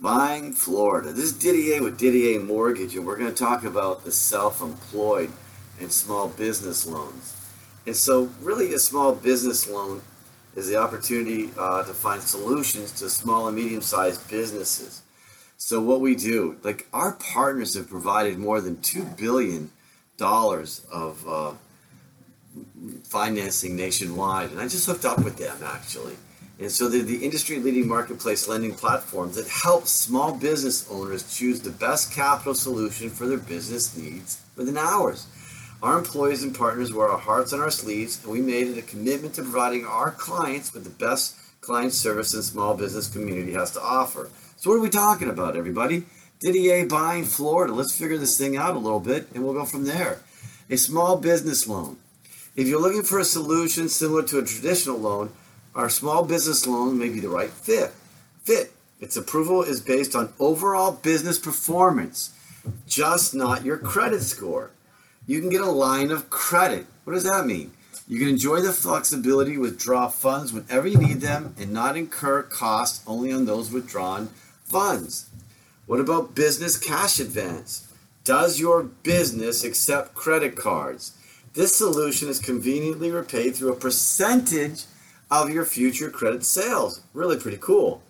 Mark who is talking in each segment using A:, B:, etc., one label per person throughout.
A: Buying Florida. This is Didier with Didier Mortgage, and we're going to talk about the self employed and small business loans. And so, really, a small business loan is the opportunity uh, to find solutions to small and medium sized businesses. So, what we do, like our partners have provided more than $2 billion of uh, financing nationwide, and I just hooked up with them actually. And so they're the industry leading marketplace lending platform that helps small business owners choose the best capital solution for their business needs within hours. Our employees and partners wear our hearts on our sleeves, and we made it a commitment to providing our clients with the best client service the small business community has to offer. So, what are we talking about, everybody? Didier buying Florida. Let's figure this thing out a little bit, and we'll go from there. A small business loan. If you're looking for a solution similar to a traditional loan, our small business loan may be the right fit. Fit. Its approval is based on overall business performance, just not your credit score. You can get a line of credit. What does that mean? You can enjoy the flexibility to withdraw funds whenever you need them and not incur costs only on those withdrawn funds. What about business cash advance? Does your business accept credit cards? This solution is conveniently repaid through a percentage of your future credit sales. Really pretty cool.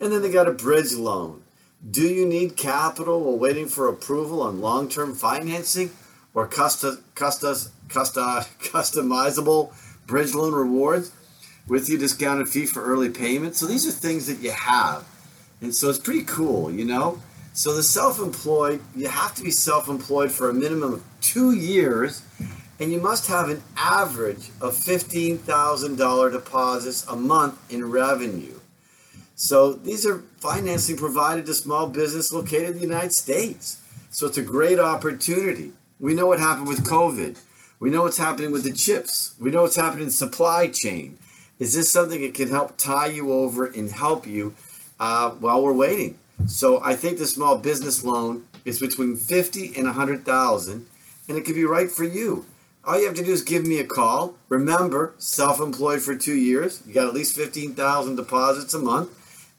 A: And then they got a bridge loan. Do you need capital while waiting for approval on long term financing or custom, custom, custom, customizable bridge loan rewards with your discounted fee for early payment? So these are things that you have. And so it's pretty cool, you know? So the self employed, you have to be self employed for a minimum of two years and you must have an average of $15,000 deposits a month in revenue. So these are financing provided to small business located in the United States. So it's a great opportunity. We know what happened with COVID. We know what's happening with the chips. We know what's happening in supply chain. Is this something that can help tie you over and help you uh, while we're waiting? So I think the small business loan is between 50 and 100,000 and it could be right for you. All you have to do is give me a call. Remember, self-employed for two years. You got at least 15,000 deposits a month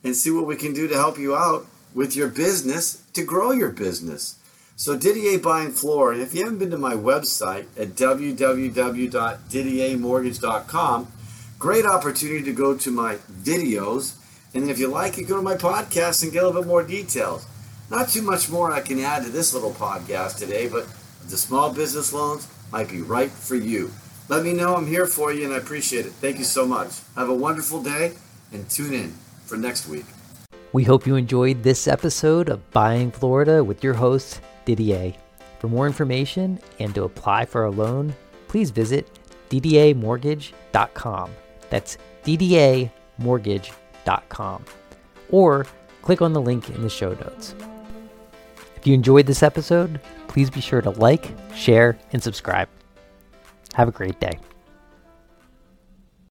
A: and see what we can do to help you out with your business to grow your business. So Didier Buying Florida, if you haven't been to my website at www.didiermortgage.com, great opportunity to go to my videos. And if you like it, go to my podcast and get a little bit more details. Not too much more I can add to this little podcast today, but the small business loans, might be right for you. Let me know. I'm here for you and I appreciate it. Thank you so much. Have a wonderful day and tune in for next week.
B: We hope you enjoyed this episode of Buying Florida with your host, Didier. For more information and to apply for a loan, please visit ddamortgage.com. That's ddamortgage.com. Or click on the link in the show notes. If you enjoyed this episode, please be sure to like, share, and subscribe. Have a great day.